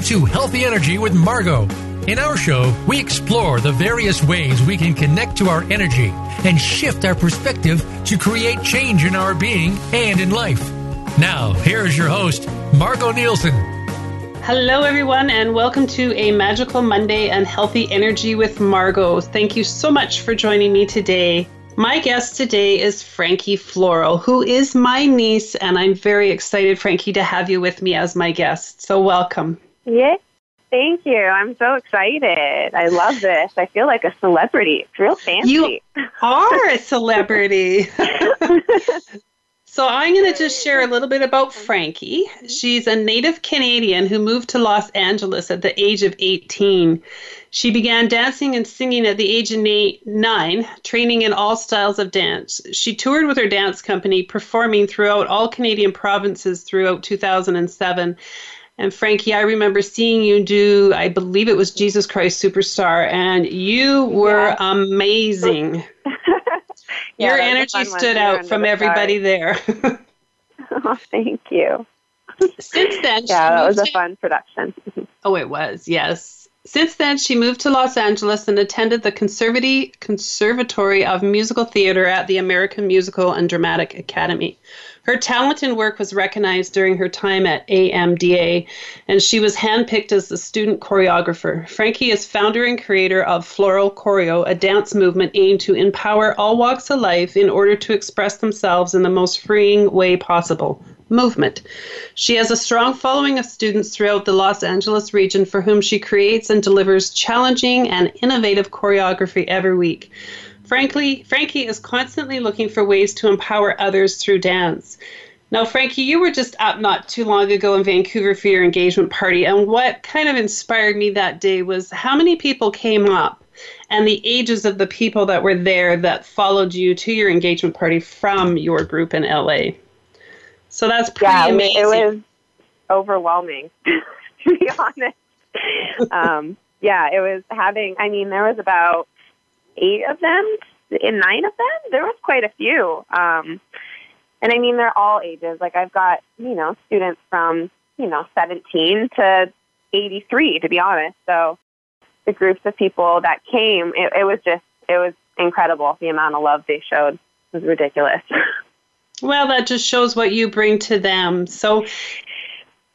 Welcome to Healthy Energy with Margo. In our show, we explore the various ways we can connect to our energy and shift our perspective to create change in our being and in life. Now, here is your host, Margo Nielsen. Hello, everyone, and welcome to a magical Monday and healthy energy with Margo. Thank you so much for joining me today. My guest today is Franki Floro, who is my niece, and I'm very excited, Franki, to have you with me as my guest. So, welcome. Yeah, thank you. I'm so excited. I love this. I feel like a celebrity. It's real fancy. You are a celebrity. So I'm going to just share a little bit about Franki. She's a native Canadian who moved to Los Angeles at the age of 18. She began dancing and singing at the age of eight, nine, training in all styles of dance. She toured with her dance company, performing throughout all Canadian provinces throughout 2007. And Franki, I remember seeing you do, I believe it was Jesus Christ Superstar, and you were yeah. amazing. Your energy stood out from everybody there. oh, thank you. Since then, yeah, that was a fun production. oh, it was. Yes. Since then, she moved to Los Angeles and attended the Conservatory of Musical Theater at the American Musical and Dramatic Academy. Her talent and work was recognized during her time at AMDA, and she was handpicked as the student choreographer. Franki is founder and creator of Floro Choreo, a dance movement aimed to empower all walks of life in order to express themselves in the most freeing way possible. Movement. She has a strong following of students throughout the Los Angeles region for whom she creates and delivers challenging and innovative choreography every week. Frankly, Franki is constantly looking for ways to empower others through dance. Now, Franki, you were just up not too long ago in Vancouver for your engagement party, and what kind of inspired me that day was how many people came up and the ages of the people that were there that followed you to your engagement party from your group in LA. So that's pretty yeah, amazing. It was overwhelming, to be honest. um, yeah, it was having, I mean, there was about eight of them, in nine of them. There was quite a few. Um, and I mean, they're all ages. Like I've got, you know, students from, you know, 17 to 83, to be honest. So the groups of people that came, it, it was just, it was incredible. The amount of love they showed was ridiculous. Well, that just shows what you bring to them. So,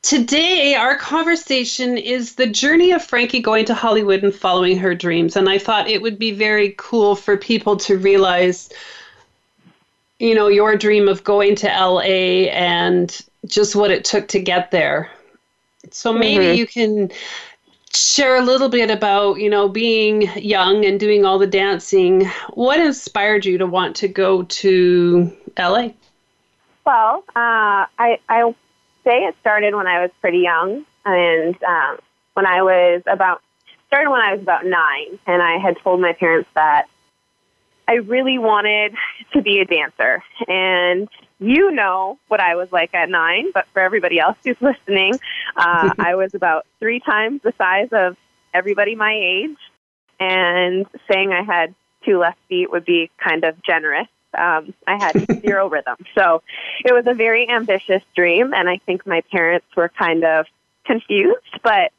Today, our conversation is the journey of Franki going to Hollywood and following her dreams. And I thought it would be very cool for people to realize, you know, your dream of going to LA and just what it took to get there. So maybe mm-hmm. you can share a little bit about, you know, being young and doing all the dancing. What inspired you to want to go to LA? Well, uh, I, I say it started when I was pretty young, and um, when I was about started when I was about nine, and I had told my parents that I really wanted to be a dancer, and you know what I was like at nine, but for everybody else who's listening, uh, I was about three times the size of everybody my age, and saying I had two left feet would be kind of generous. Um, I had zero rhythm. So it was a very ambitious dream, and I think my parents were kind of confused, but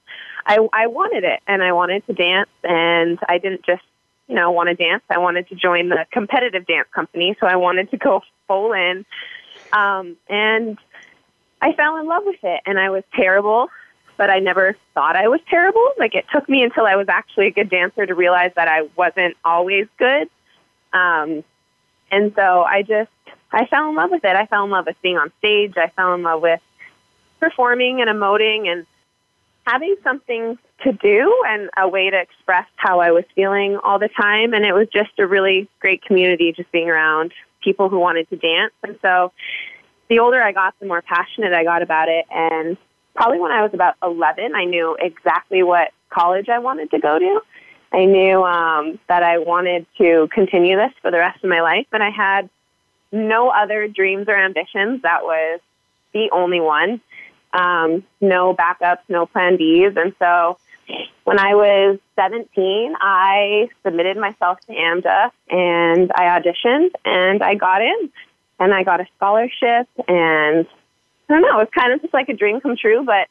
I, I wanted it, and I wanted to dance, and I didn't just, you know, want to dance. I wanted to join the competitive dance company, so I wanted to go full in. Um, and I fell in love with it, and I was terrible, but I never thought I was terrible. Like it took me until I was actually a good dancer to realize that I wasn't always good. Um, and so I just, I fell in love with it. I fell in love with being on stage. I fell in love with performing and emoting and having something to do and a way to express how I was feeling all the time. And it was just a really great community just being around people who wanted to dance. And so the older I got, the more passionate I got about it. And probably when I was about 11, I knew exactly what college I wanted to go to. I knew um, that I wanted to continue this for the rest of my life, and I had no other dreams or ambitions. That was the only one. Um, no backups, no plan Bs. And so when I was 17, I submitted myself to AMDA and I auditioned and I got in and I got a scholarship and I don't know, it was kind of just like a dream come true, but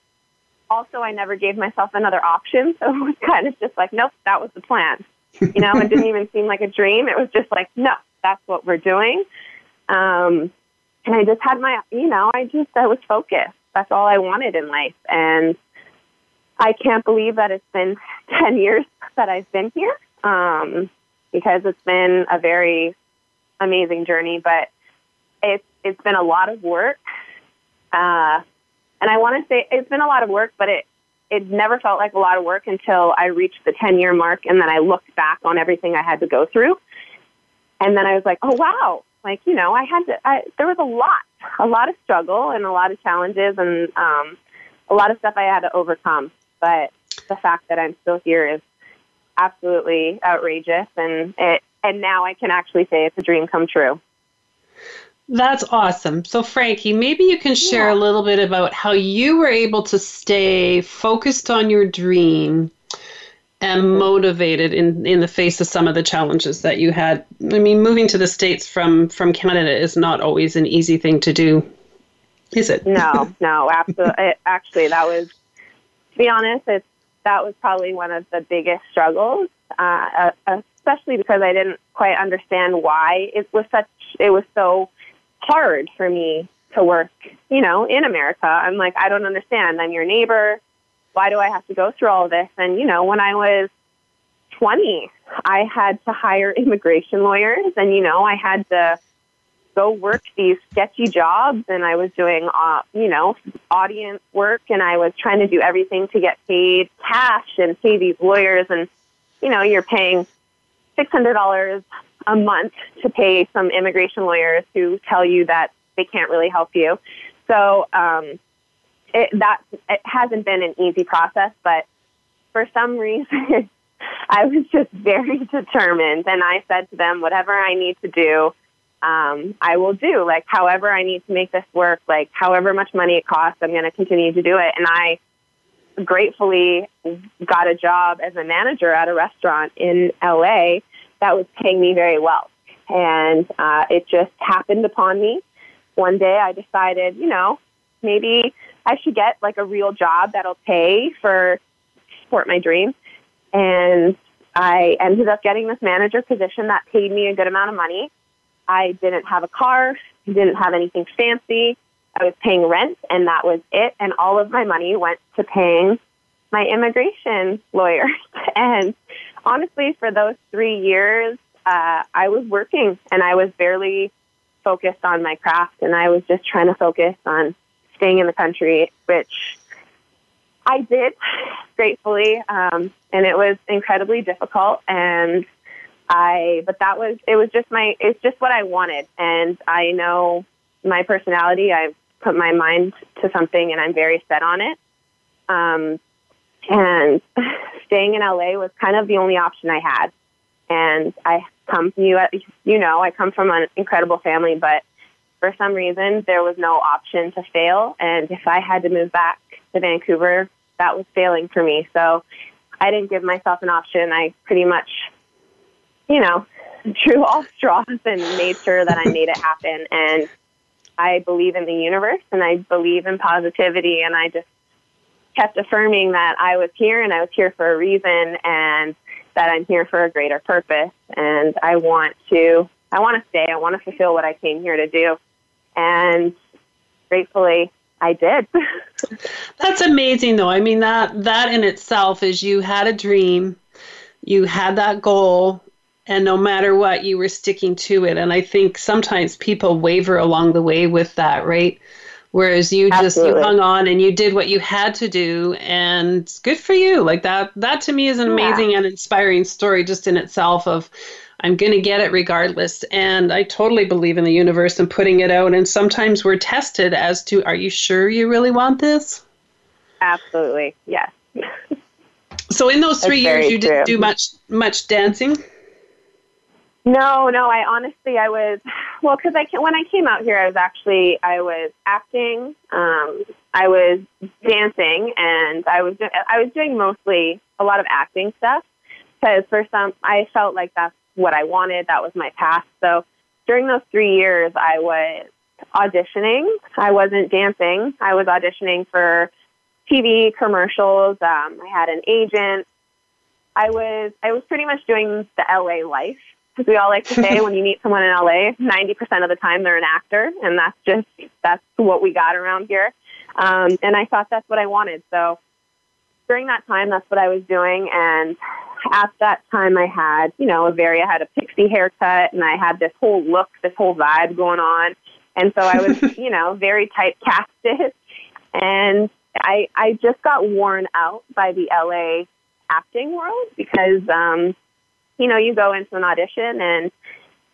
also, I never gave myself another option. So it was kind of just like, nope, that was the plan. You know, it didn't even seem like a dream. It was just like, no, that's what we're doing. Um, and I just had my, you know, I just, I was focused. That's all I wanted in life. And I can't believe that it's been 10 years that I've been here um, because it's been a very amazing journey, but it's, it's been a lot of work. Uh, and I want to say it's been a lot of work, but it, it never felt like a lot of work until I reached the 10 year mark and then I looked back on everything I had to go through. And then I was like, oh, wow. Like, you know, I had to, I, there was a lot, a lot of struggle and a lot of challenges and um, a lot of stuff I had to overcome. But the fact that I'm still here is absolutely outrageous. And it, and now I can actually say it's a dream come true. That's awesome. So, Franki, maybe you can share yeah. a little bit about how you were able to stay focused on your dream and motivated in, in the face of some of the challenges that you had. I mean, moving to the States from, from Canada is not always an easy thing to do, is it? No, no, absolutely. actually, that was, to be honest, it's, that was probably one of the biggest struggles, uh, uh especially because I didn't quite understand why it was such, it was so hard for me to work, you know, in America. I'm like, I don't understand. I'm your neighbor. Why do I have to go through all this? And, you know, when I was 20, I had to hire immigration lawyers and, you know, I had to go work these sketchy jobs and I was doing, uh, you know, audience work and I was trying to do everything to get paid cash and pay these lawyers. And, you know, you're paying $600 a month to pay some immigration lawyers who tell you that they can't really help you. So um, it, that it hasn't been an easy process, but for some reason, I was just very determined, and I said to them, "Whatever I need to do, um, I will do. Like, however I need to make this work, like however much money it costs, I'm going to continue to do it." And I gratefully got a job as a manager at a restaurant in LA that was paying me very well. And uh, it just happened upon me. One day I decided, you know, maybe I should get like a real job that'll pay for support my dream. And I ended up getting this manager position that paid me a good amount of money. I didn't have a car, didn't have anything fancy. I was paying rent, and that was it. And all of my money went to paying my immigration lawyer. And honestly, for those three years, uh, I was working and I was barely focused on my craft, and I was just trying to focus on staying in the country, which I did gratefully, um, and it was incredibly difficult. And I, but that was it was just my it's just what I wanted, and I know my personality. I've put my mind to something, and I'm very set on it. Um, and staying in LA was kind of the only option I had. And I come from you, you know, I come from an incredible family, but for some reason there was no option to fail. And if I had to move back to Vancouver, that was failing for me. So I didn't give myself an option. I pretty much, you know, drew all straws and made sure that I made it happen. And I believe in the universe and I believe in positivity and I just kept affirming that I was here and I was here for a reason and that I'm here for a greater purpose and I want to I want to stay. I want to fulfill what I came here to do. And gratefully I did. That's amazing though. I mean that that in itself is you had a dream, you had that goal, and no matter what you were sticking to it and i think sometimes people waver along the way with that right whereas you just you hung on and you did what you had to do and good for you. Like that that to me is an amazing yeah. and inspiring story just in itself of i'm going to get it regardless. And i totally believe in the universe and putting it out. And sometimes we're tested as to are you sure you really want this? Absolutely. Yes. So in those three years you didn't do much much dancing no, no. I honestly, I was well because I when I came out here, I was actually I was acting, um, I was dancing, and I was I was doing mostly a lot of acting stuff because for some I felt like that's what I wanted. That was my path. So during those three years, I was auditioning. I wasn't dancing. I was auditioning for TV commercials. Um, I had an agent. I was I was pretty much doing the LA life because we all like to say when you meet someone in LA, ninety percent of the time they're an actor, and that's just that's what we got around here. Um, and I thought that's what I wanted. So during that time, that's what I was doing. And at that time, I had you know a very I had a pixie haircut, and I had this whole look, this whole vibe going on. And so I was, you know, very typecasted. And I I just got worn out by the LA acting world because um, you know, you go into an audition and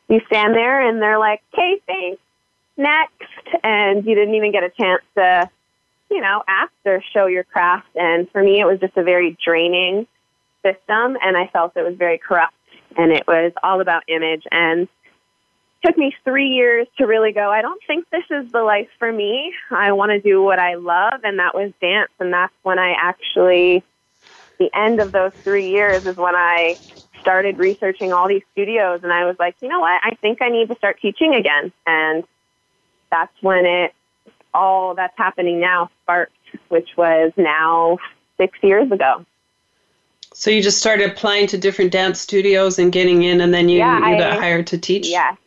you stand there and they're like, Okay, thanks, next and you didn't even get a chance to, you know, act or show your craft. And for me it was just a very draining system and I felt it was very corrupt and it was all about image and took me three years to really go, I don't think this is the life for me. I want to do what I love, and that was dance. And that's when I actually, the end of those three years is when I started researching all these studios. And I was like, you know what? I think I need to start teaching again. And that's when it, all that's happening now sparked, which was now six years ago. So you just started applying to different dance studios and getting in, and then you, Yeah, you I- got hired to teach. Yes.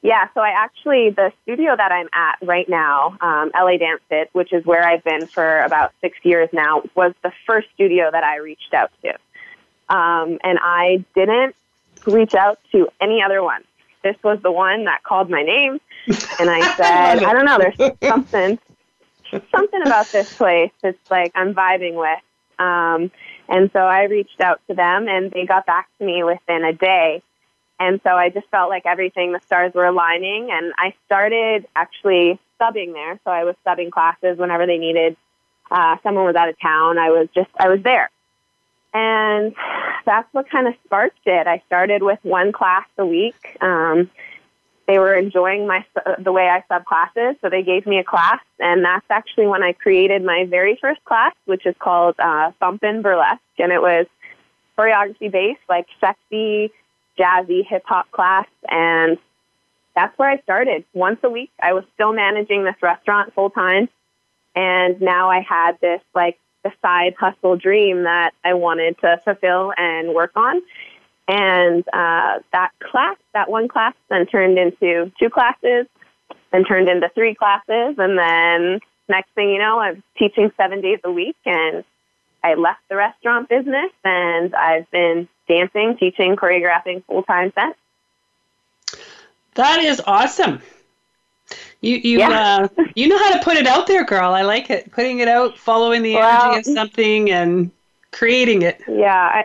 Yeah, so I actually, the studio that I'm at right now, um, LA Dance Fit, which is where I've been for about six years now, was the first studio that I reached out to. Um, and I didn't reach out to any other one. This was the one that called my name, and I said, it. I don't know, there's something, something about this place that's like I'm vibing with. Um, and so I reached out to them, and they got back to me within a day. And so I just felt like everything, the stars were aligning. And I started actually subbing there. So I was subbing classes whenever they needed. Uh, someone was out of town. I was just, I was there. And that's what kind of sparked it. I started with one class a week. Um, they were enjoying my the way I sub classes, so they gave me a class, and that's actually when I created my very first class, which is called uh, Thumpin' Burlesque, and it was choreography based, like sexy, jazzy hip hop class, and that's where I started. Once a week, I was still managing this restaurant full time, and now I had this like the side hustle dream that I wanted to fulfill and work on. And uh, that class, that one class, then turned into two classes, then turned into three classes, and then next thing you know, I'm teaching seven days a week, and I left the restaurant business, and I've been dancing, teaching, choreographing full time since. That is awesome. You you Yeah. uh, you know how to put it out there, girl. I like it. Putting it out, following the Well- energy of something, and creating it. Yeah, I,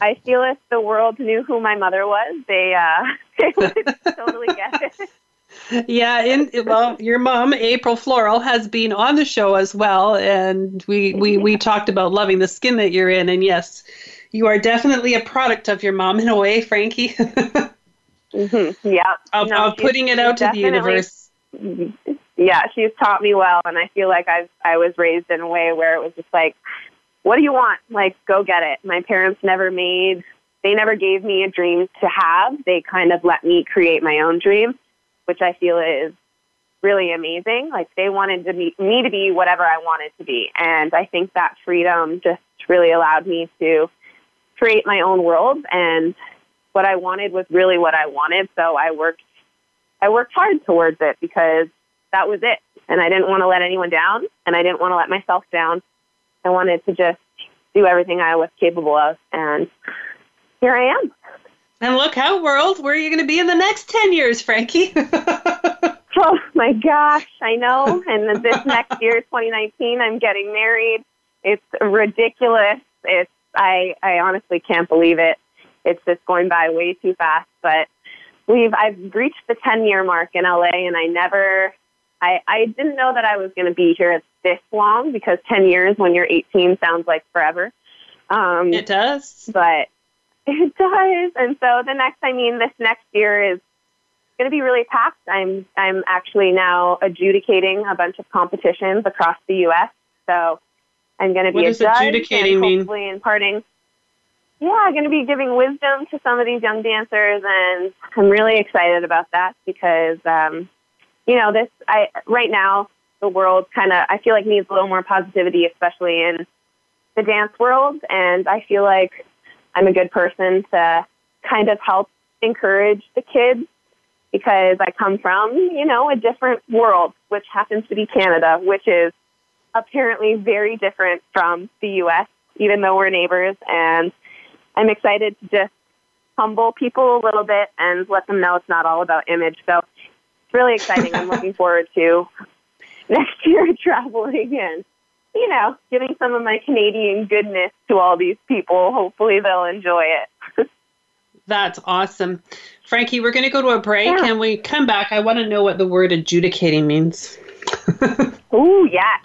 I feel if the world knew who my mother was, they uh, they would totally get it. Yeah, in well, your mom, April Floro, has been on the show as well, and we we we talked about loving the skin that you're in, and yes, you are definitely a product of your mom in a way, Franki, Mm-hmm. Yeah, of No, she's- putting it out to the universe. Yeah, she's taught me well, and I feel like I've I was raised in a way where it was just like, what do you want? Like, go get it. My parents never made, they never gave me a dream to have. They kind of let me create my own dream, which I feel is really amazing. Like they wanted to be, me to be whatever I wanted to be, and I think that freedom just really allowed me to create my own world and what I wanted was really what I wanted. So I worked I worked hard towards it because that was it. And I didn't want to let anyone down and I didn't want to let myself down. I wanted to just do everything I was capable of and here I am. And look how world, where are you going to be in the next ten years, Franki? Oh my gosh, I know. And this next year, 2019, I'm getting married. It's ridiculous. It's I I honestly can't believe it. It's just going by way too fast. But we've I've reached the 10 year mark in LA, and I never I I didn't know that I was going to be here this long because 10 years when you're 18 sounds like forever. Um, it does. but it does. And so the next, I mean, this next year is going to be really packed. I'm I'm actually now adjudicating a bunch of competitions across the U.S. So I'm going to be What a does judge adjudicating and mean? hopefully imparting. Yeah, going to be giving wisdom to some of these young dancers, and I'm really excited about that because, um, you know, this I right now the world kind of, I feel like needs a little more positivity, especially in the dance world. And I feel like I'm a good person to kind of help encourage the kids because I come from, you know, a different world, which happens to be Canada, which is apparently very different from the US, even though we're neighbors. And I'm excited to just humble people a little bit and let them know it's not all about image. So it's really exciting. I'm looking forward to next year traveling and, you know, giving some of my Canadian goodness to all these people. Hopefully they'll enjoy it. That's awesome. Franki, we're going to go to a break yeah. and we come back. I want to know what the word adjudicating means. Ooh, yes.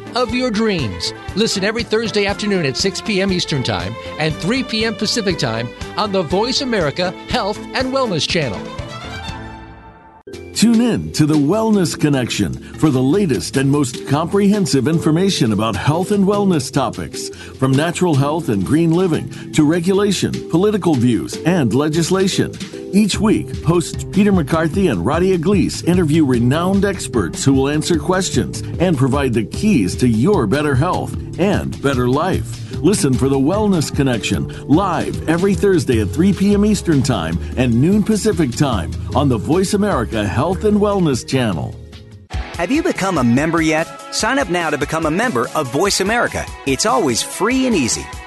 of your dreams. Listen every Thursday afternoon at 6 p.m. Eastern Time and 3 p.m. Pacific Time on the Voice America Health and Wellness Channel. Tune in to the Wellness Connection for the latest and most comprehensive information about health and wellness topics, from natural health and green living to regulation, political views, and legislation. Each week, hosts Peter McCarthy and Radia Gleese interview renowned experts who will answer questions and provide the keys to your better health and better life. Listen for the Wellness Connection live every Thursday at 3 p.m. Eastern Time and noon Pacific Time on the Voice America Health and Wellness channel. Have you become a member yet? Sign up now to become a member of Voice America. It's always free and easy.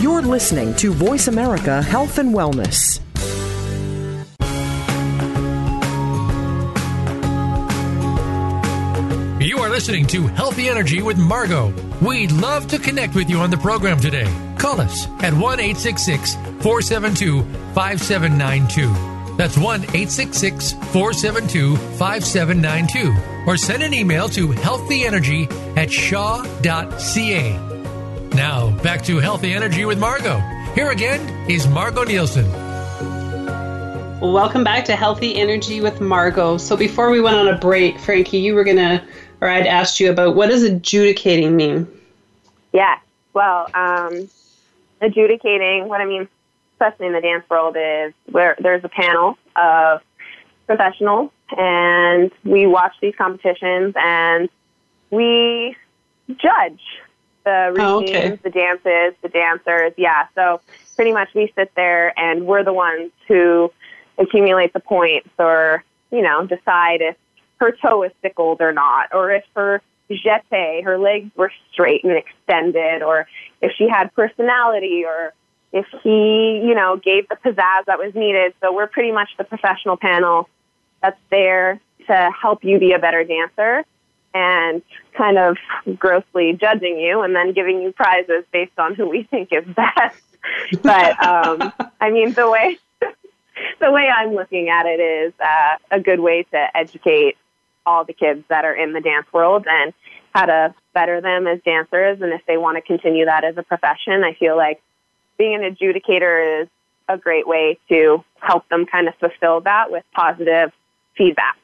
You're listening to Voice America Health and Wellness. You are listening to Healthy Energy with Margo. We'd love to connect with you on the program today. Call us at 1 472 5792. That's 1 472 5792. Or send an email to healthyenergy at shaw.ca. Now, back to Healthy Energy with Margo. Here again is Margo Nielsen. Welcome back to Healthy Energy with Margo. So before we went on a break, Franki, you were going to, or I'd asked you about what does adjudicating mean? Yeah, well, um, adjudicating, what I mean, especially in the dance world, is where there's a panel of professionals and we watch these competitions and we judge the routines, oh, okay. the dances, the dancers. Yeah, so pretty much we sit there and we're the ones who accumulate the points or, you know, decide if her toe is sickled or not, or if her jete, her legs were straight and extended, or if she had personality, or if he, you know, gave the pizzazz that was needed. So we're pretty much the professional panel that's there to help you be a better dancer and kind of grossly judging you and then giving you prizes based on who we think is best. but um, I mean, the way the way I'm looking at it is uh, a good way to educate all the kids that are in the dance world and how to better them as dancers. And if they want to continue that as a profession, I feel like being an adjudicator is a great way to help them kind of fulfill that with positive feedback.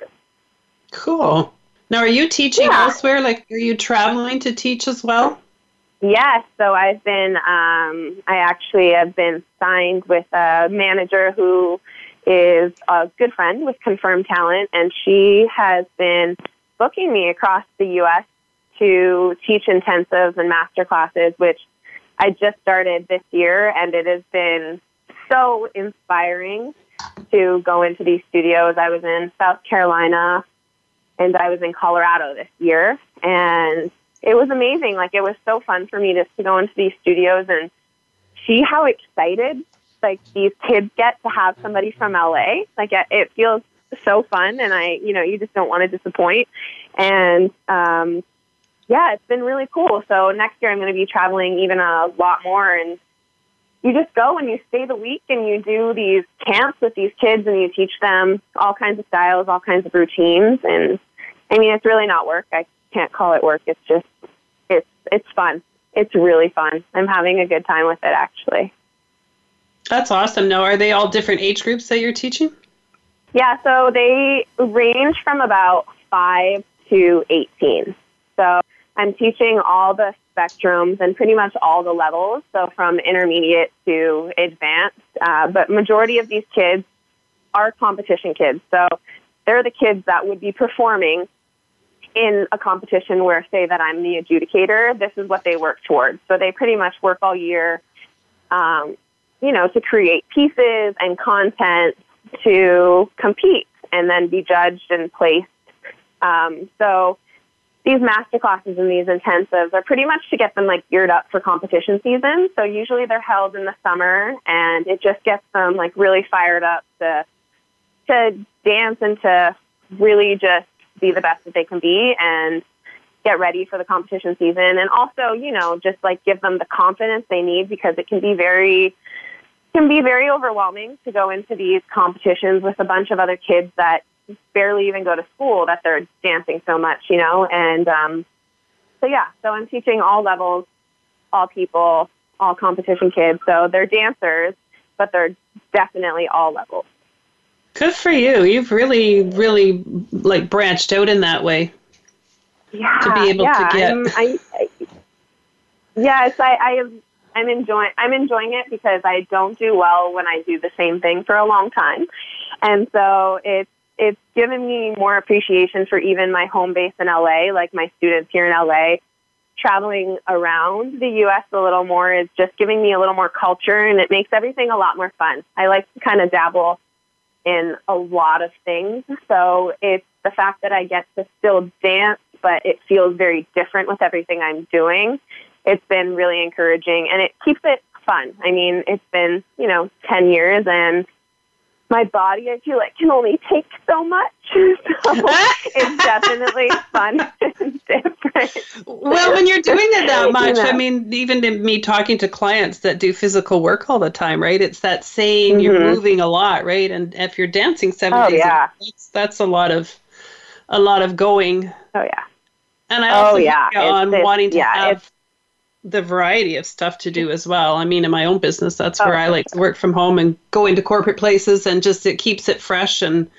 Cool. Now, are you teaching yeah. elsewhere? Like, are you traveling to teach as well? Yes. So I've been, um, I actually have been signed with a manager who is a good friend with Confirmed Talent, and she has been booking me across the U.S. to teach intensives and master classes, which I just started this year, and it has been so inspiring to go into these studios. I was in South Carolina and I was in Colorado this year, and it was amazing. Like it was so fun for me just to go into these studios and see how excited like these kids get to have somebody from LA. Like it feels so fun, and I, you know, you just don't want to disappoint. And um, yeah, it's been really cool. So next year I'm going to be traveling even a lot more, and you just go and you stay the week and you do these camps with these kids and you teach them all kinds of styles, all kinds of routines, and I mean it's really not work. I can't call it work. It's just it's it's fun. It's really fun. I'm having a good time with it actually. That's awesome. Now, are they all different age groups that you're teaching? Yeah, so they range from about 5 to 18. So I'm teaching all the spectrums and pretty much all the levels, so from intermediate to advanced. Uh, but majority of these kids are competition kids. So they're the kids that would be performing in a competition where, say, that I'm the adjudicator. This is what they work towards. So they pretty much work all year, um, you know, to create pieces and content to compete and then be judged and placed. Um, so these master classes and these intensives are pretty much to get them like geared up for competition season. So usually they're held in the summer and it just gets them like really fired up to to dance and to really just be the best that they can be and get ready for the competition season and also, you know, just like give them the confidence they need because it can be very can be very overwhelming to go into these competitions with a bunch of other kids that barely even go to school that they're dancing so much, you know? And um so yeah, so I'm teaching all levels, all people, all competition kids. So they're dancers, but they're definitely all levels. Good for you. You've really, really like branched out in that way. Yeah. To be able yeah, to get. I'm, I, I, yes, I, I am. I'm enjoying. I'm enjoying it because I don't do well when I do the same thing for a long time, and so it's it's given me more appreciation for even my home base in LA, like my students here in LA. Traveling around the U.S. a little more is just giving me a little more culture, and it makes everything a lot more fun. I like to kind of dabble in a lot of things. So it's the fact that I get to still dance, but it feels very different with everything I'm doing. It's been really encouraging and it keeps it fun. I mean, it's been, you know, 10 years and my body, I feel like, can only take so much. So it's definitely fun and different. Well, when you're doing it that much, You know. I mean, even in me talking to clients that do physical work all the time, right? It's that saying you're Mhm. moving a lot, right? And if you're dancing seven Oh, days, a yeah. week, that's, that's a lot of a lot of going. Oh, yeah. And I Oh, also yeah. on it's- wanting to yeah, have the variety of stuff to do as well. I mean, in my own business, that's Oh, where I oh. like to work from home and go into corporate places and just it keeps it fresh and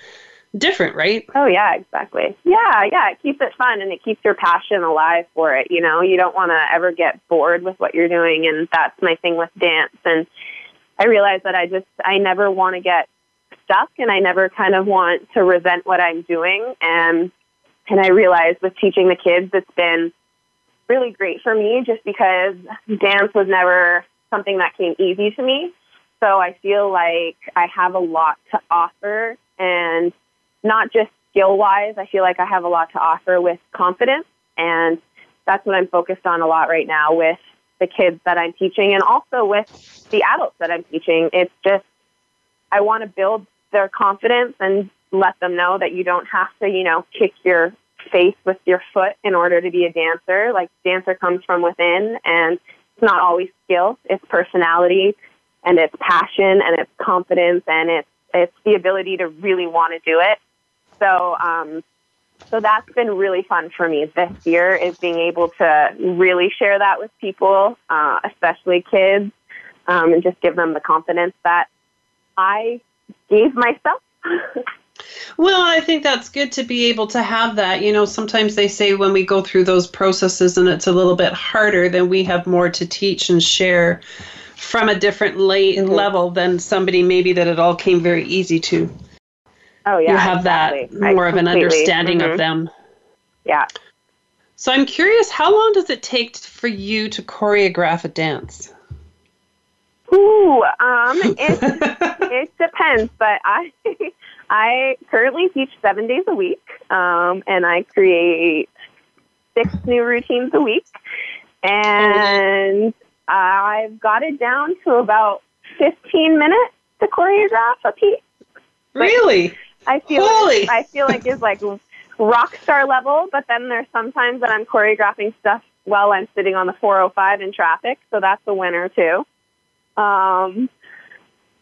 different, right? Oh yeah, exactly. Yeah, yeah, it keeps it fun and it keeps your passion alive for it, you know. You don't want to ever get bored with what you're doing and that's my thing with dance and I realize that I just I never want to get stuck and I never kind of want to resent what I'm doing and and I realized with teaching the kids it's been really great for me just because dance was never something that came easy to me. So I feel like I have a lot to offer and not just skill wise, I feel like I have a lot to offer with confidence. And that's what I'm focused on a lot right now with the kids that I'm teaching and also with the adults that I'm teaching. It's just, I want to build their confidence and let them know that you don't have to, you know, kick your face with your foot in order to be a dancer. Like, dancer comes from within and it's not always skill, it's personality and it's passion and it's confidence and it's it's the ability to really want to do it. So um, so that's been really fun for me this year is being able to really share that with people, uh, especially kids, um, and just give them the confidence that I gave myself. Well, I think that's good to be able to have that. You know, sometimes they say when we go through those processes and it's a little bit harder, then we have more to teach and share from a different late Mhm. level than somebody maybe that it all came very easy to. oh yeah, you have exactly. that more I of an understanding mhm. of them. Yeah. So I'm curious, how long does it take for you to choreograph a dance? Ooh, um, it it depends, but I I currently teach seven days a week, um, and I create six new routines a week, and I've got it down to about fifteen minutes to choreograph a piece. Really? I feel Holy. like, I feel like it's like rock star level, but then there's sometimes that I'm choreographing stuff while I'm sitting on the 405 in traffic, so that's a winner too. Um,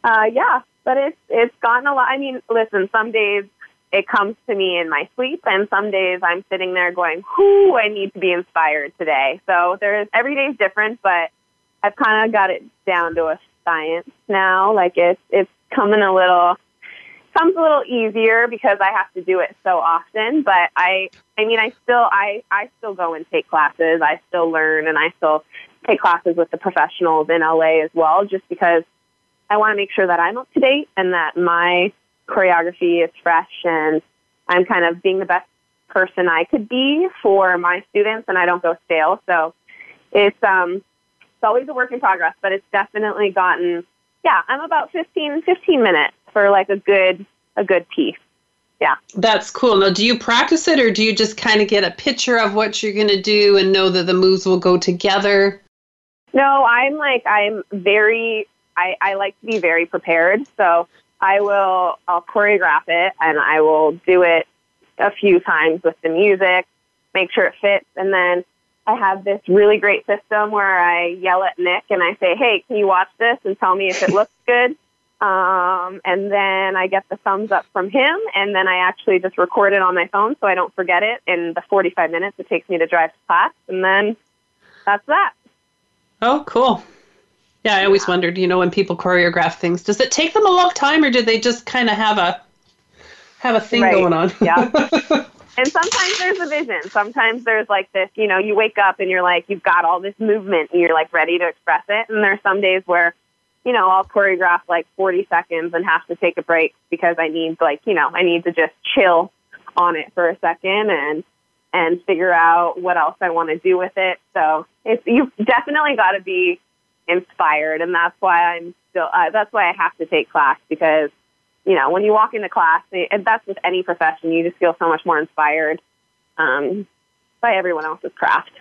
uh, yeah, but it's it's gotten a lot. I mean, listen, some days it comes to me in my sleep, and some days I'm sitting there going, "Whoo, I need to be inspired today." So there's every day's different, but I've kind of got it down to a science now. Like it's it's coming a little comes a little easier because I have to do it so often. But I I mean I still I I still go and take classes. I still learn and I still take classes with the professionals in LA as well, just because I want to make sure that I'm up to date and that my choreography is fresh and I'm kind of being the best person I could be for my students and I don't go stale. So it's um it's always a work in progress, but it's definitely gotten yeah, I'm about 15 15 minutes for like a good a good piece. Yeah. That's cool. Now, do you practice it or do you just kind of get a picture of what you're going to do and know that the moves will go together? No, I'm like I'm very I, I like to be very prepared. So I will I'll choreograph it and I will do it a few times with the music, make sure it fits, and then I have this really great system where I yell at Nick and I say, "Hey, can you watch this and tell me if it looks good?" Um, and then I get the thumbs up from him, and then I actually just record it on my phone so I don't forget it in the 45 minutes it takes me to drive to class, and then that's that. Oh, cool. Yeah, I always wondered, you know, when people choreograph things, does it take them a long time or do they just kind of have a have a thing Right. going on? Yeah. And sometimes there's a vision. Sometimes there's like this, you know, you wake up and you're like, you've got all this movement and you're like ready to express it. And there's some days where, you know, I'll choreograph like 40 seconds and have to take a break because I need like, you know, I need to just chill on it for a second and, and figure out what else I want to do with it. So it's, you've definitely got to be inspired. And that's why I'm still, uh, that's why I have to take class because you know, when you walk into class, and that's with any profession, you just feel so much more inspired um, by everyone else's craft.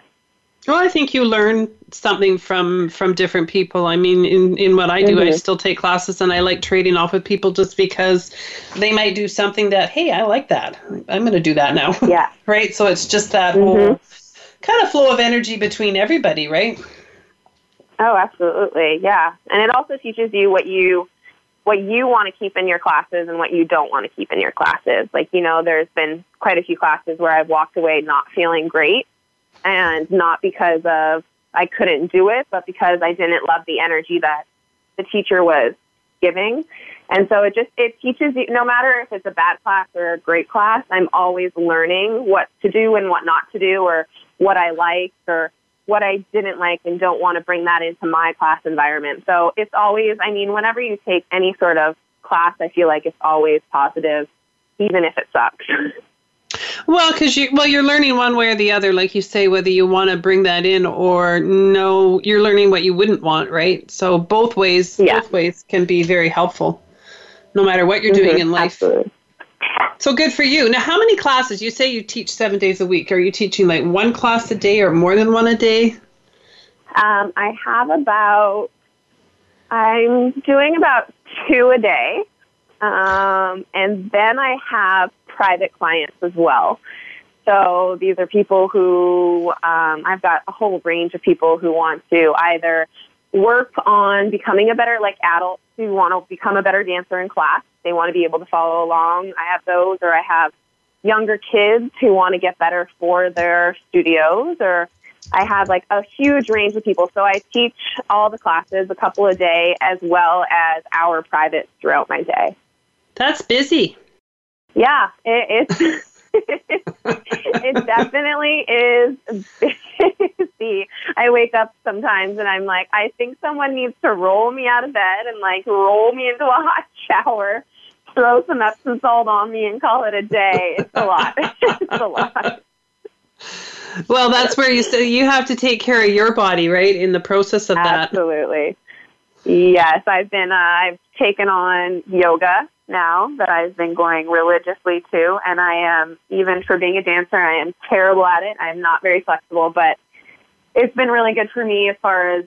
Well, I think you learn something from from different people. I mean, in in what I do, I Mhm. still take classes, and I like trading off with people just because they might do something that, hey, I like that. I'm going to do that now. Yeah. right. So it's just that Mhm. whole kind of flow of energy between everybody, right? Oh, absolutely. Yeah. And it also teaches you what you what you want to keep in your classes and what you don't want to keep in your classes. Like, you know, there's been quite a few classes where I've walked away not feeling great and not because of I couldn't do it, but because I didn't love the energy that the teacher was giving. And so it just it teaches you no matter if it's a bad class or a great class, I'm always learning what to do and what not to do or what I like or what I didn't like and don't want to bring that into my class environment. So it's always, I mean, whenever you take any sort of class, I feel like it's always positive, even if it sucks. Well, because you well, you're learning one way or the other, like you say, whether you want to bring that in or no, you're learning what you wouldn't want, right? So both ways, Yeah. both ways can be very helpful, no matter what you're doing Mhm, in life. Absolutely. So good for you. Now, how many classes? You say you teach seven days a week. Are you teaching like one class a day or more than one a day? Um, I have about, I'm doing about two a day. Um, and then I have private clients as well. So these are people who, um, I've got a whole range of people who want to either work on becoming a better, like adults who want to become a better dancer in class. They want to be able to follow along. I have those, or I have younger kids who want to get better for their studios, or I have like a huge range of people. So I teach all the classes a couple a day as well as our privates throughout my day. That's busy. Yeah, it, it's it definitely is busy. I wake up sometimes and I'm like, I think someone needs to roll me out of bed and like roll me into a hot shower, throw some Epsom salt on me, and call it a day. It's a lot. it's a lot. well, that's where you say you have to take care of your body, right? In the process of that. Absolutely. Yes, I've been. Uh, I've taken on yoga now that I've been going religiously to, and I am even for being a dancer. I am terrible at it. I'm not very flexible, but it's been really good for me as far as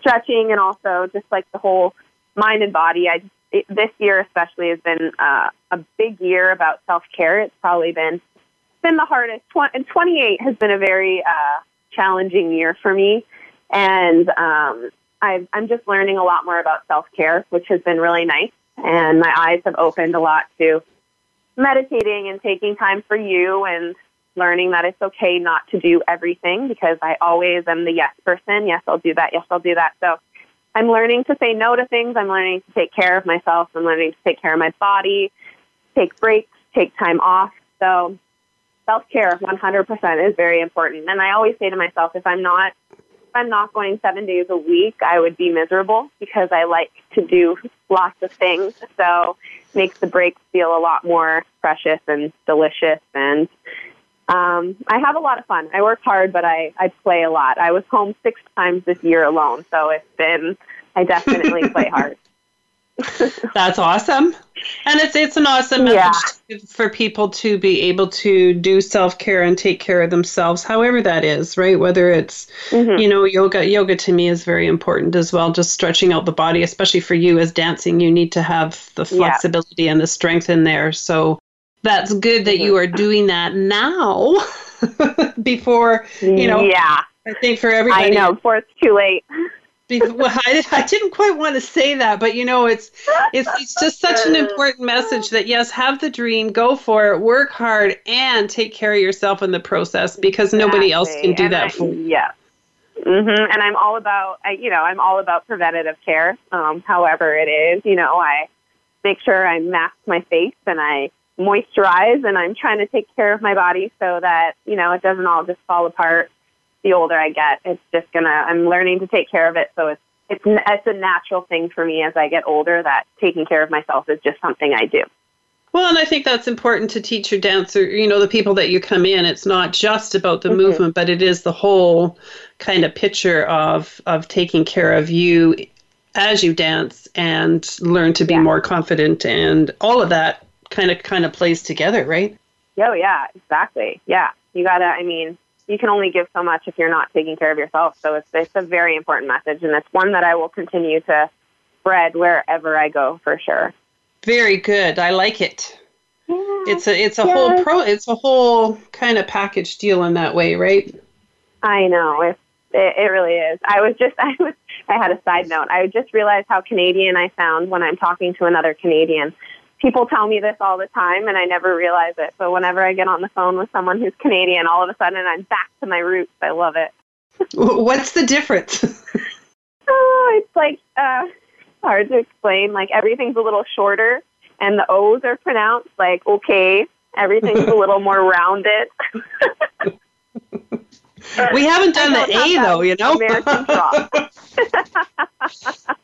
stretching and also just like the whole mind and body. I it, this year especially has been uh, a big year about self care. It's probably been been the hardest. and 28 has been a very uh, challenging year for me, and um, i I'm just learning a lot more about self care, which has been really nice. And my eyes have opened a lot to meditating and taking time for you and learning that it's okay not to do everything because I always am the yes person. Yes, I'll do that. Yes, I'll do that. So I'm learning to say no to things. I'm learning to take care of myself. I'm learning to take care of my body, take breaks, take time off. So self care 100% is very important. And I always say to myself, if I'm not if I'm not going seven days a week, I would be miserable because I like to do lots of things. So makes the breaks feel a lot more precious and delicious. And um, I have a lot of fun. I work hard, but I, I play a lot. I was home six times this year alone. So it's been, I definitely play hard. That's awesome. And it's it's an awesome yeah. message for people to be able to do self-care and take care of themselves however that is, right? Whether it's mm-hmm. you know, yoga yoga to me is very important as well, just stretching out the body, especially for you as dancing, you need to have the flexibility yeah. and the strength in there. So that's good that mm-hmm. you are doing that now before, you know. Yeah. I think for everybody I know, before it's too late well, I, I didn't quite want to say that, but you know, it's it's it's just such an important message that yes, have the dream, go for it, work hard, and take care of yourself in the process because exactly. nobody else can do and that I, for you. Yeah. Mm-hmm. And I'm all about, I, you know, I'm all about preventative care. Um, however it is, you know, I make sure I mask my face and I moisturize and I'm trying to take care of my body so that, you know, it doesn't all just fall apart the older I get. It's just gonna. I'm learning to take care of it, so it's it's it's a natural thing for me as I get older that taking care of myself is just something I do. Well, and I think that's important to teach your dancer, you know, the people that you come in. It's not just about the mm-hmm. movement, but it is the whole kind of picture of of taking care of you as you dance and learn to be yeah. more confident and all of that kind of kind of plays together, right? Oh yeah, exactly. Yeah. You gotta I mean, you can only give so much if you're not taking care of yourself. So it's it's a very important message, and it's one that I will continue to spread wherever I go for sure. Very good. I like it. Yeah, it's a it's a whole pro it's a whole kind of package deal in that way, right? I know. It's, it it really is. I was just I was I had a side note. I just realized how Canadian I sound when I'm talking to another Canadian people tell me this all the time and I never realize it. But whenever I get on the phone with someone who's Canadian, all of a sudden I'm back to my roots. I love it. What's the difference? oh, it's like uh, hard to explain. Like everything's a little shorter and the O's are pronounced like okay. Everything's a little more rounded. we haven't done the A though, you know. American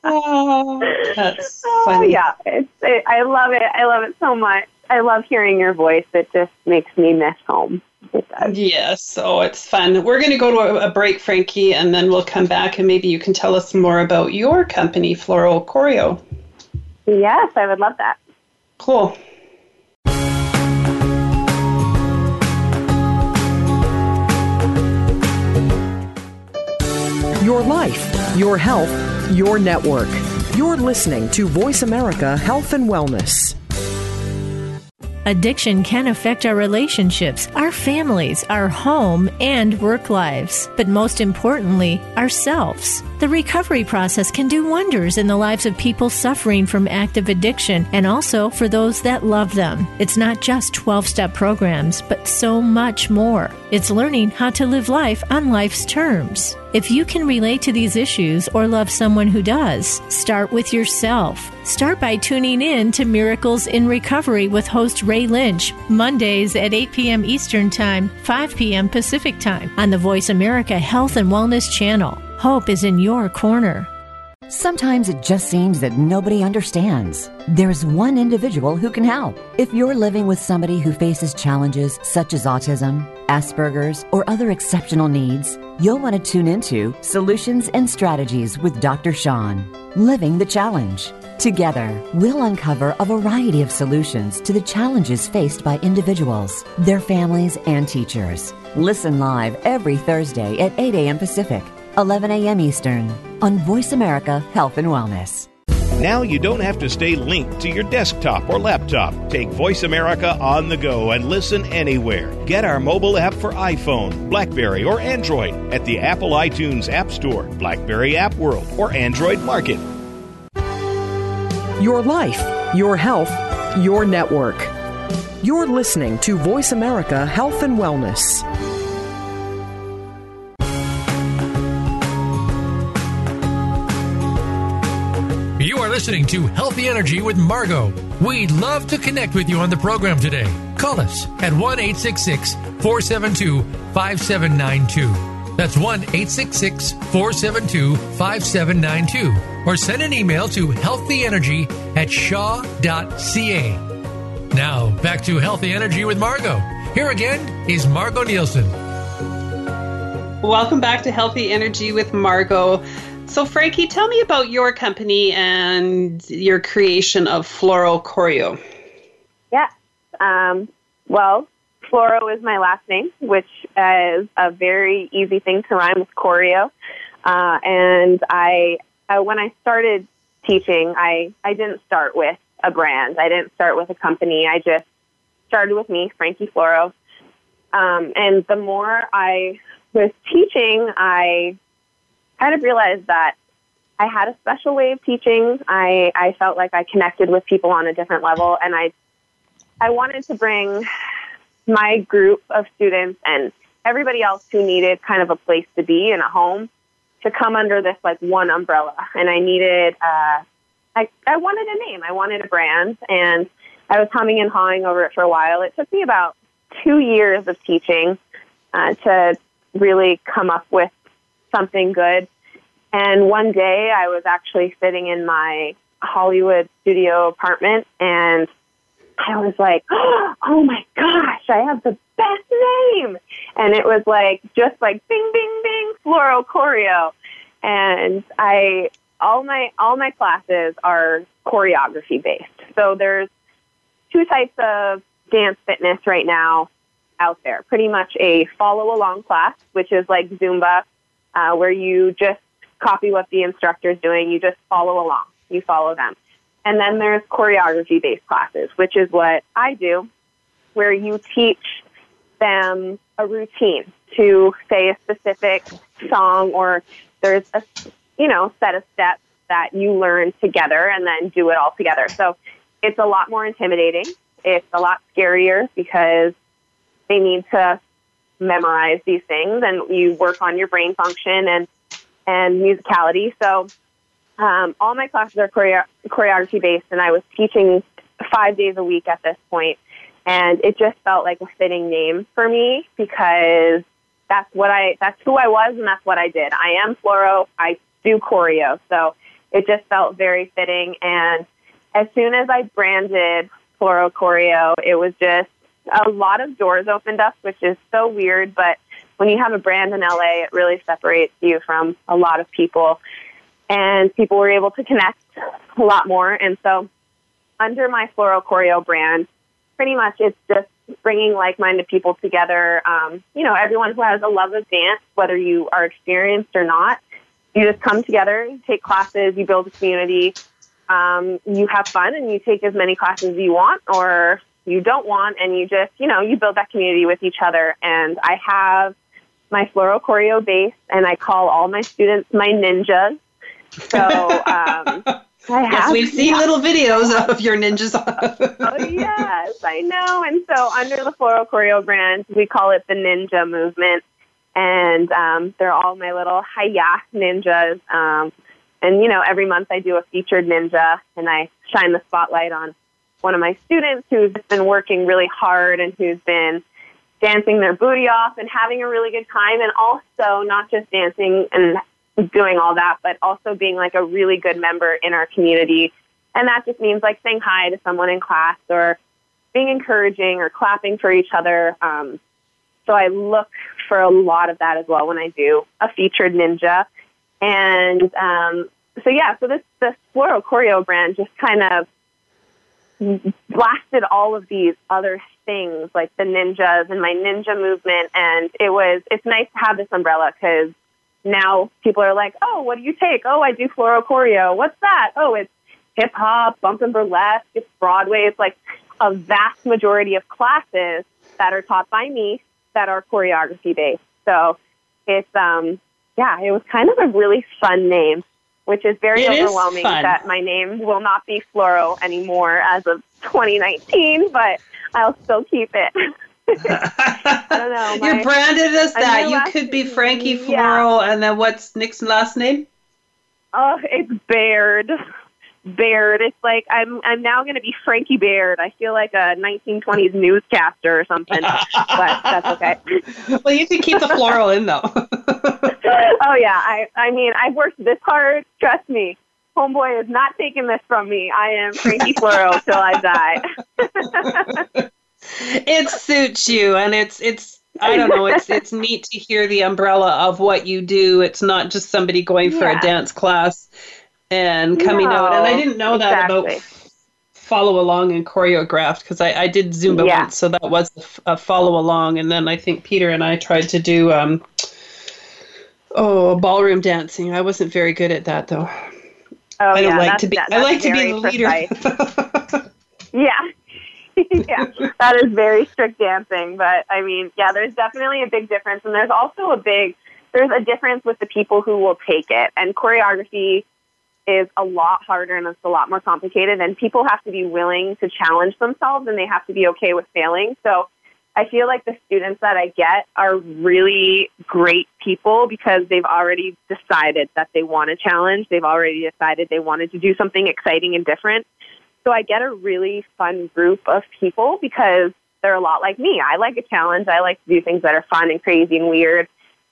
oh, that's oh, yeah, it's, it, I love it. I love it so much. I love hearing your voice. It just makes me miss home. It does. Yes, oh, it's fun. We're going to go to a, a break, Franki, and then we'll come back and maybe you can tell us more about your company, Floro Choreo. Yes, I would love that. Cool. Your life, your health, your network. You're listening to Voice America Health and Wellness. Addiction can affect our relationships, our families, our home, and work lives, but most importantly, ourselves. The recovery process can do wonders in the lives of people suffering from active addiction and also for those that love them. It's not just 12 step programs, but so much more. It's learning how to live life on life's terms. If you can relate to these issues or love someone who does, start with yourself. Start by tuning in to Miracles in Recovery with host Ray Lynch, Mondays at 8 p.m. Eastern Time, 5 p.m. Pacific Time on the Voice America Health and Wellness channel. Hope is in your corner. Sometimes it just seems that nobody understands. There's one individual who can help. If you're living with somebody who faces challenges such as autism, Asperger's, or other exceptional needs? You'll want to tune into Solutions and Strategies with Dr. Sean, Living the Challenge. Together, we'll uncover a variety of solutions to the challenges faced by individuals, their families, and teachers. Listen live every Thursday at 8 a.m. Pacific, 11 a.m. Eastern on Voice America Health and Wellness. Now you don't have to stay linked to your desktop or laptop. Take Voice America on the go and listen anywhere. Get our mobile app for iPhone, Blackberry, or Android at the Apple iTunes App Store, Blackberry App World, or Android Market. Your life, your health, your network. You're listening to Voice America Health and Wellness. Listening to Healthy Energy with Margo. We'd love to connect with you on the program today. Call us at 1 866 472 5792. That's 1 866 472 5792. Or send an email to healthyenergy at shaw.ca. Now, back to Healthy Energy with Margo. Here again is Margo Nielsen. Welcome back to Healthy Energy with Margo. So, Franki, tell me about your company and your creation of Floro Choreo. Yeah. Um, well, Floro is my last name, which is a very easy thing to rhyme with choreo. Uh, and I, uh, when I started teaching, I, I didn't start with a brand. I didn't start with a company. I just started with me, Franki Floro. Um, and the more I was teaching, I kind of realized that I had a special way of teaching. I, I felt like I connected with people on a different level, and I I wanted to bring my group of students and everybody else who needed kind of a place to be and a home to come under this like one umbrella. And I needed uh, I I wanted a name. I wanted a brand, and I was humming and hawing over it for a while. It took me about two years of teaching uh, to really come up with something good. And one day I was actually sitting in my Hollywood studio apartment and I was like, oh my gosh, I have the best name. And it was like, just like bing, bing, bing, Floro Choreo. And I, all my, all my classes are choreography based. So there's two types of dance fitness right now out there. Pretty much a follow along class, which is like Zumba, uh, where you just copy what the instructor is doing. You just follow along. You follow them. And then there's choreography based classes, which is what I do, where you teach them a routine to say a specific song or there's a, you know, set of steps that you learn together and then do it all together. So it's a lot more intimidating. It's a lot scarier because they need to memorize these things and you work on your brain function and and musicality. So um, all my classes are choreo- choreography based, and I was teaching five days a week at this point, and it just felt like a fitting name for me because that's what I that's who I was and that's what I did. I am Floro. I do choreo, so it just felt very fitting. And as soon as I branded Floro Choreo, it was just a lot of doors opened up, which is so weird, but when you have a brand in LA, it really separates you from a lot of people. And people were able to connect a lot more. And so, under my Floro Choreo brand, pretty much it's just bringing like minded people together. Um, you know, everyone who has a love of dance, whether you are experienced or not, you just come together, take classes, you build a community, um, you have fun, and you take as many classes as you want or you don't want, and you just, you know, you build that community with each other. And I have my Floro Choreo base, and I call all my students my ninjas. So um, yes, we've seen yeah. little videos of your ninjas. oh yes, I know. And so under the Floro Choreo brand, we call it the Ninja Movement, and um, they're all my little hiya ninjas. Um, and you know, every month I do a featured ninja, and I shine the spotlight on one of my students who's been working really hard and who's been dancing their booty off and having a really good time and also not just dancing and doing all that but also being like a really good member in our community and that just means like saying hi to someone in class or being encouraging or clapping for each other um, so I look for a lot of that as well when I do a featured ninja. And um, so yeah, so this this Floro Choreo brand just kind of blasted all of these other things like the ninjas and my ninja movement. And it was it's nice to have this umbrella because now people are like oh what do you take? Oh i do Floro Choreo what's that? Oh it's hip hop bump and burlesque it's broadway. It's like a vast majority of classes that are taught by me that are choreography based so it's um yeah it was kind of a really fun name which is very It is overwhelming fun. that my name will not be Floro anymore as of 2019, but I'll still keep it. I don't know. my- You're branded as that. You could be Franki yeah. And then what's Nick's last name? Oh, it's Baird. Baird. It's like I'm I'm now going to be Franki Baird. I feel like a 1920s newscaster or something, but that's okay. well, you can keep the Floro in though. oh yeah, I I mean I've worked this hard. Trust me, homeboy is not taking this from me. I am Franki Floro till I die. it suits you, and it's it's. I don't know. It's it's neat to hear the umbrella of what you do. It's not just somebody going for Yeah. a dance class and coming out. And I didn't know that about follow along and choreographed because I, I did Zumba Yeah. once, so that was a follow along. And then I think Peter and I tried to do um, oh ballroom dancing. I wasn't very good at that though. Oh I don't yeah, like to be. that- I like to be the leader. Yeah. yeah, that is very strict dancing. But I mean, yeah, there's definitely a big difference. And there's also a big, there's a difference with the people who will take it. And choreography is a lot harder and it's a lot more complicated. And people have to be willing to challenge themselves and they have to be okay with failing. So I feel like the students that I get are really great people because they've already decided that they want to challenge. They've already decided they wanted to do something exciting and different. So I get a really fun group of people because they're a lot like me. I like a challenge. I like to do things that are fun and crazy and weird.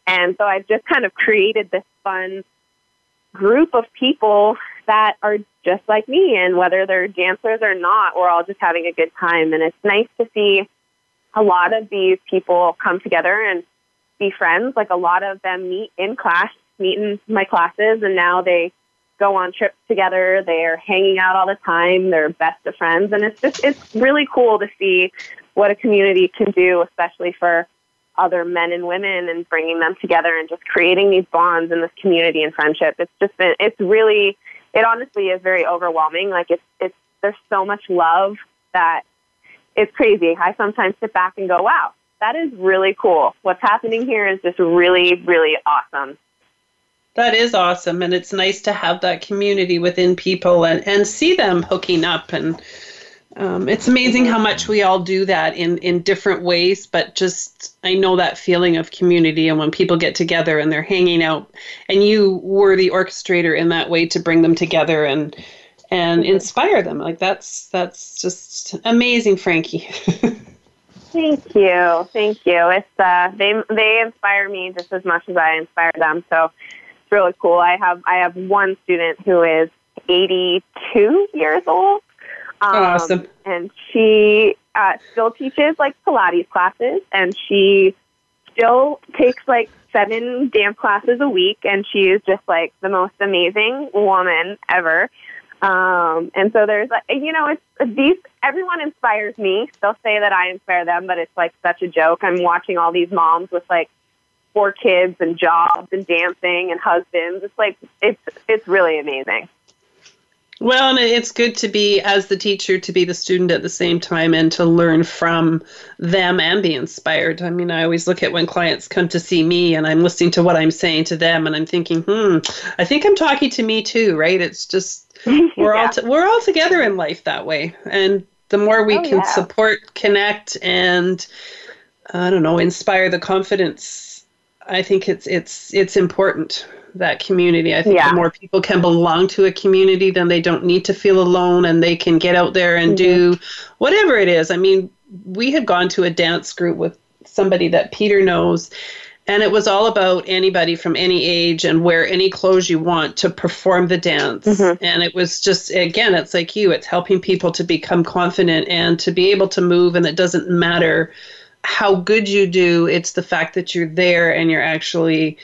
And so I've just kind of created this fun group of people that are just like me. And whether they're dancers or not, we're all just having a good time. And it's nice to see a lot of these people come together and be friends. Like a lot of them meet in class, meet in my classes, and now they go on trips together. They're hanging out all the time. They're best of friends, and it's just it's really cool to see what a community can do, especially for other men and women, and bringing them together and just creating these bonds and this community and friendship. It's just been it's really it honestly is very overwhelming. Like it's it's there's so much love that it's crazy. I sometimes sit back and go, wow, that is really cool. What's happening here is just really, really awesome. That is awesome, and it's nice to have that community within people and, and see them hooking up. And um, it's amazing how much we all do that in, in different ways, but just I know that feeling of community and when people get together and they're hanging out, and you were the orchestrator in that way to bring them together and and inspire them. Like that's that's just amazing, Franki. Thank you, thank you. It's uh, they they inspire me just as much as I inspire them. So it's really cool. I have I have one student who is 82 years old. Um, Awesome. And she uh, still teaches like Pilates classes, and she still takes like seven dance classes a week, and she is just like the most amazing woman ever. Um, and so there's like, you know, it's these, everyone inspires me. They'll say that I inspire them, but it's like such a joke. I'm watching all these moms with like four kids and jobs and dancing and husbands. It's like, it's, it's really amazing. Well, and it's good to be, as the teacher, to be the student at the same time and to learn from them and be inspired. I mean, I always look at when clients come to see me and I'm listening to what I'm saying to them and I'm thinking, hmm, I think I'm talking to me too, right? It's just, we're all, t- we're all together in life that way. And the more we Oh, can yeah. support, connect, and I don't know, inspire the confidence, I think it's, it's, it's important that community. I think Yeah. the more people can belong to a community, then they don't need to feel alone and they can get out there and do mm-hmm. whatever it is. I mean, we had gone to a dance group with somebody that Peter knows, and it was all about anybody from any age and wear any clothes you want to perform the dance. Mm-hmm. And it was just, again, it's like you, it's helping people to become confident and to be able to move, and it doesn't matter how good you do. It's the fact that you're there and you're actually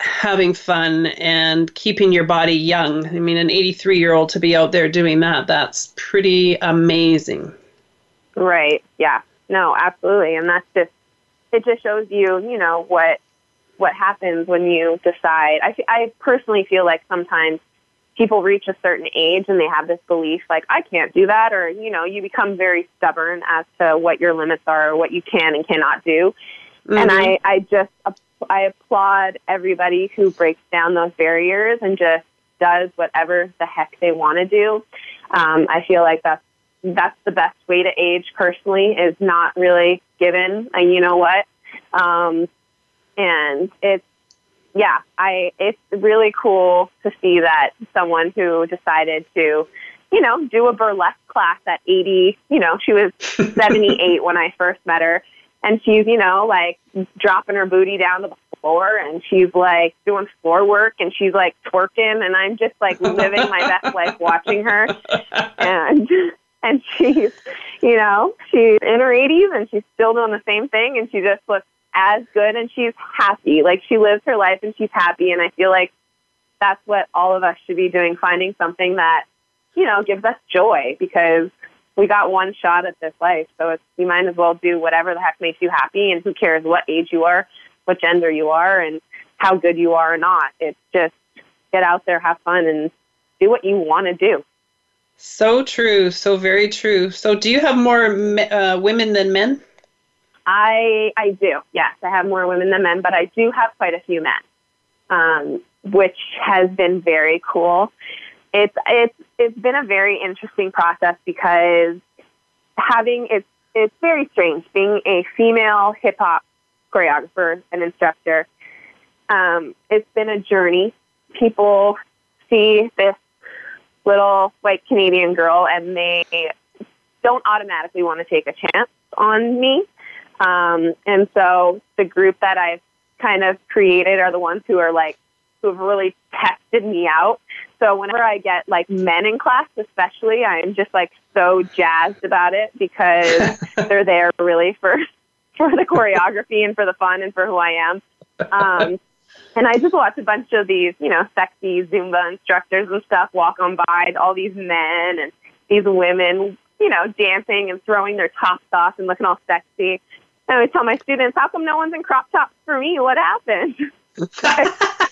having fun and keeping your body young. I mean, an 83 year old to be out there doing that, that's pretty amazing. Right. Yeah. No, absolutely. And that's just, it just shows you, you know, what, what happens when you decide. I, I personally feel like sometimes people reach a certain age and they have this belief like I can't do that or you know you become very stubborn as to what your limits are or what you can and cannot do mm-hmm. and I I just I applaud everybody who breaks down those barriers and just does whatever the heck they want to do. Um, I feel like that's that's the best way to age personally is not really given a you know what? Um, and it's yeah, I it's really cool to see that someone who decided to, you know, do a burlesque class at 80, you know, she was 78 when I first met her and she's, you know, like dropping her booty down to the floor and she's like doing floor work and she's like twerking and I'm just like living my best life watching her and and she's you know she's in her 80s and she's still doing the same thing and she just looks as good and she's happy. Like she lives her life and she's happy. And I feel like that's what all of us should be doing, finding something that, you know, gives us joy because we got one shot at this life. So it's, you might as well do whatever the heck makes you happy. And who cares what age you are, what gender you are, and how good you are or not. It's just get out there, have fun, and do what you want to do. So true. So very true. So do you have more uh, women than men? I I do. Yes, I have more women than men, but I do have quite a few men, um, which has been very cool. It's it's it's been a very interesting process because having it's it's very strange being a female hip hop choreographer and instructor. Um, it's been a journey. People see this little white Canadian girl and they don't automatically want to take a chance on me um, and so the group that I've kind of created are the ones who are like, who have really tested me out. So whenever I get like men in class, especially, I'm just like so jazzed about it because they're there really for, for the choreography and for the fun and for who I am. Um, and I just watch a bunch of these, you know, sexy Zumba instructors and stuff walk on by, all these men and these women, you know, dancing and throwing their tops off and looking all sexy. And I always tell my students, how come no one's in crop tops for me? What happened?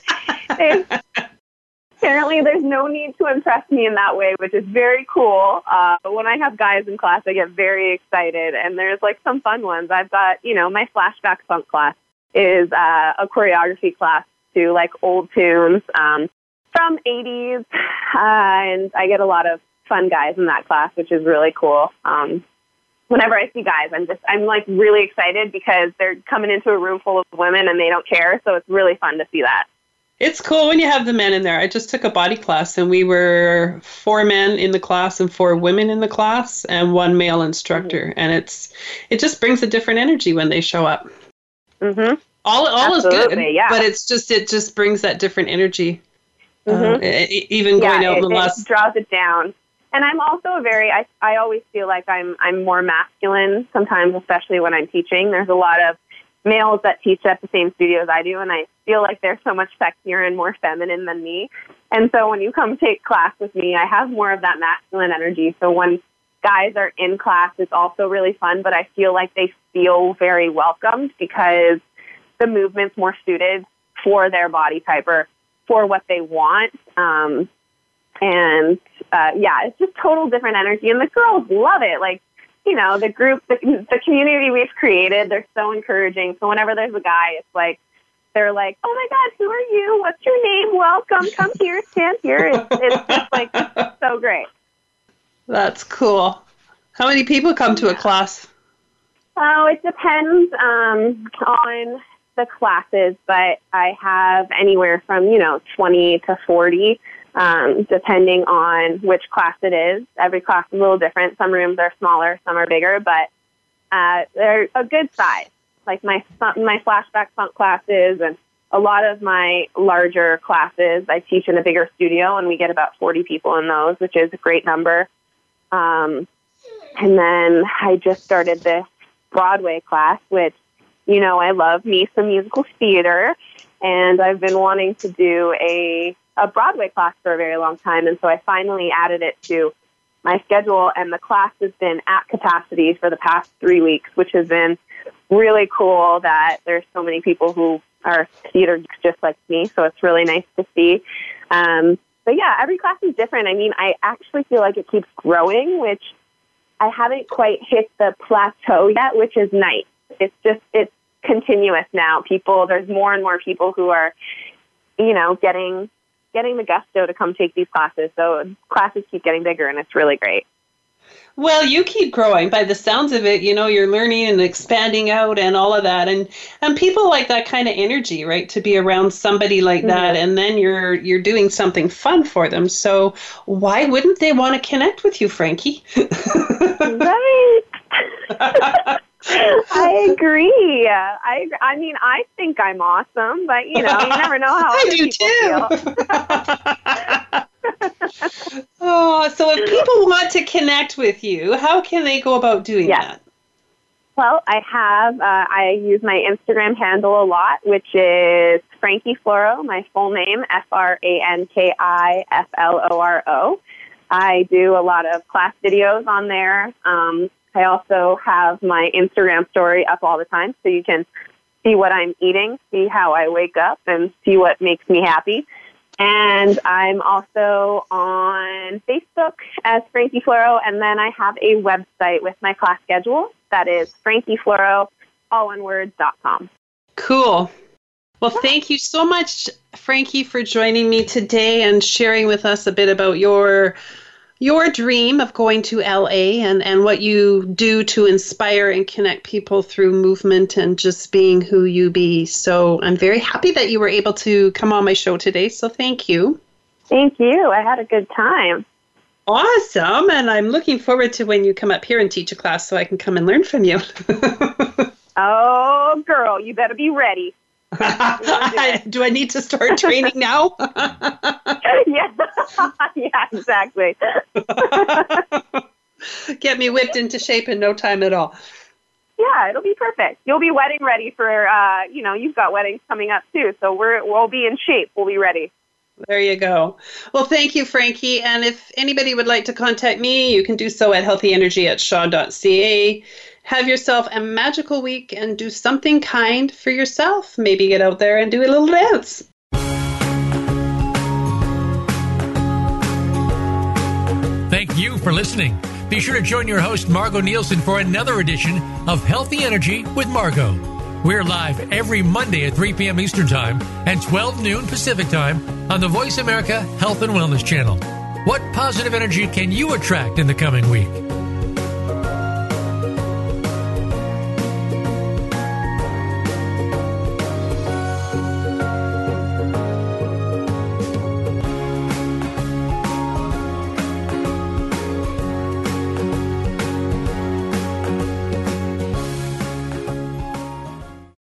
apparently there's no need to impress me in that way, which is very cool. Uh, but when I have guys in class, I get very excited, and there's like some fun ones. I've got, you know, my flashback funk class is uh, a choreography class to like old tunes um, from 80s, uh, and I get a lot of fun guys in that class, which is really cool. Um, whenever I see guys, I'm just I'm like really excited because they're coming into a room full of women and they don't care. So it's really fun to see that. It's cool when you have the men in there. I just took a body class and we were four men in the class and four women in the class and one male instructor. Mm-hmm. And it's it just brings a different energy when they show up. Mhm. All all Absolutely, is good, yeah. but it's just it just brings that different energy. Mm-hmm. Uh, even going yeah, out it, in the last it draws it down and I'm also a very I I always feel like I'm I'm more masculine sometimes, especially when I'm teaching. There's a lot of males that teach at the same studio as I do, and I feel like they're so much sexier and more feminine than me. And so when you come take class with me, I have more of that masculine energy. So when guys are in class, it's also really fun, but I feel like they feel very welcomed because the movement's more suited for their body type or for what they want. Um, and uh, yeah, it's just total different energy, and the girls love it. Like, you know, the group, the, the community we've created, they're so encouraging. So whenever there's a guy, it's like they're like, "Oh my God, who are you? What's your name? Welcome, come here, stand here." It's, it's just like so great. That's cool. How many people come to a class? Oh, it depends um, on the classes, but I have anywhere from you know twenty to forty um, depending on which class it is. Every class is a little different. Some rooms are smaller, some are bigger, but uh, they're a good size. Like my my flashback funk classes and a lot of my larger classes, I teach in a bigger studio, and we get about 40 people in those, which is a great number. Um, and then I just started this Broadway class, which, you know, I love me some musical theater, and I've been wanting to do a, a Broadway class for a very long time, and so I finally added it to my schedule, and the class has been at capacity for the past three weeks, which has been really cool that there's so many people who are theater just like me, so it's really nice to see. Um, but yeah, every class is different. I mean, I actually feel like it keeps growing, which I haven't quite hit the plateau yet, which is nice. It's just, it's continuous now. People, there's more and more people who are, you know, getting, getting the gusto to come take these classes. So classes keep getting bigger and it's really great. Well, you keep growing by the sounds of it. You know, you're learning and expanding out and all of that. And and people like that kind of energy, right? To be around somebody like mm-hmm. that and then you're you're doing something fun for them. So why wouldn't they want to connect with you, Franki? right. I agree. I I mean, I think I'm awesome, but you know, you never know how other people feel. oh, so if people want to connect with you, how can they go about doing yes. that? Well, I have, uh, I use my Instagram handle a lot, which is Franki Floro, my full name, F R A N K I F L O R O. I do a lot of class videos on there. Um, I also have my Instagram story up all the time, so you can see what I'm eating, see how I wake up, and see what makes me happy. And I'm also on Facebook as Franki Floro, and then I have a website with my class schedule that is frankifloro, all one word, dot com. Cool. Well, thank you so much, Franki, for joining me today and sharing with us a bit about your your dream of going to LA and, and what you do to inspire and connect people through movement and just being who you be. So I'm very happy that you were able to come on my show today. So thank you. Thank you. I had a good time. Awesome. And I'm looking forward to when you come up here and teach a class so I can come and learn from you. oh, girl, you better be ready. do I need to start training now? yeah, yeah, exactly. Get me whipped into shape in no time at all. Yeah, it'll be perfect. You'll be wedding ready for, uh, you know, you've got weddings coming up too, so we're we'll be in shape. We'll be ready. There you go. Well, thank you, Franki. And if anybody would like to contact me, you can do so at healthyenergy at shaw.ca. Have yourself a magical week and do something kind for yourself. Maybe get out there and do a little dance. Thank you for listening. Be sure to join your host, Margo Nielsen, for another edition of Healthy Energy with Margo. We're live every Monday at 3 p.m. Eastern Time and 12 noon Pacific Time on the Voice America Health and Wellness Channel. What positive energy can you attract in the coming week?